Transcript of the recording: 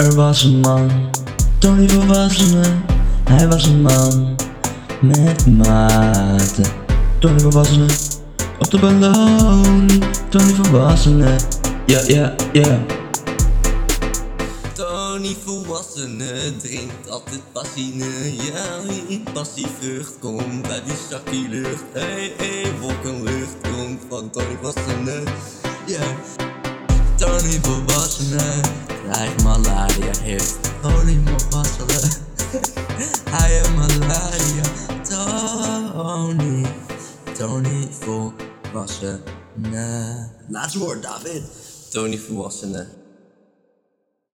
Er was een man, Tony Volwassene. Hij was een man met maten. Tony Volwassene, op de ballonie. Tony Volwassene, ja, ja, ja. Tony volwassene drinkt altijd passine. Ja, die passievrucht komt bij die zakkie lucht. Hey, hey, wolkenlucht komt van Tony volwassene. Ja, Tony volwassene krijgt malaria heeft. Tony volwassene, hij heeft malaria. Tony, Tony volwassene. Laatste woord, David. Tony volwassene.